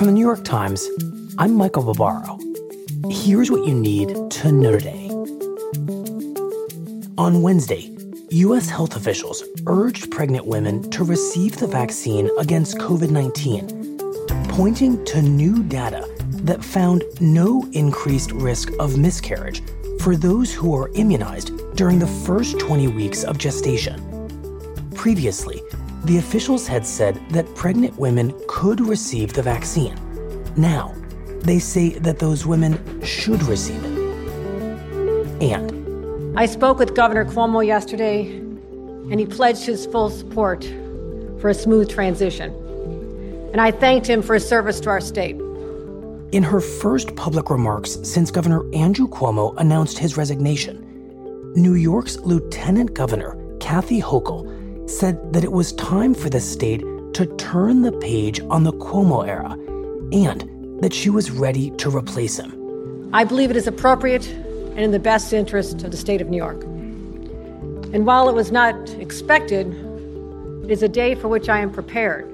From the New York Times, I'm Michael Barbaro. Here's what you need to know today. On Wednesday, U.S. health officials urged pregnant women to receive the vaccine against COVID 19, pointing to new data that found no increased risk of miscarriage for those who are immunized during the first 20 weeks of gestation. Previously, the officials had said that pregnant women could receive the vaccine. Now, they say that those women should receive it. And I spoke with Governor Cuomo yesterday, and he pledged his full support for a smooth transition. And I thanked him for his service to our state. In her first public remarks since Governor Andrew Cuomo announced his resignation, New York's Lieutenant Governor, Kathy Hochul, said that it was time for the state to turn the page on the Cuomo era and that she was ready to replace him. I believe it is appropriate and in the best interest of the state of New York. And while it was not expected, it is a day for which I am prepared.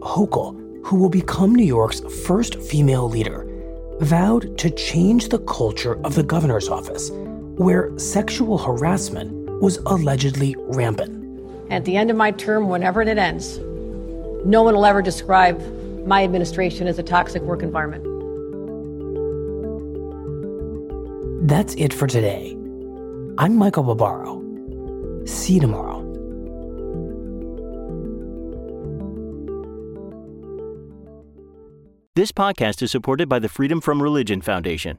Hochul, who will become New York's first female leader, vowed to change the culture of the governor's office, where sexual harassment was allegedly rampant. At the end of my term, whenever it ends, no one will ever describe my administration as a toxic work environment. That's it for today. I'm Michael Barbaro. See you tomorrow. This podcast is supported by the Freedom from Religion Foundation.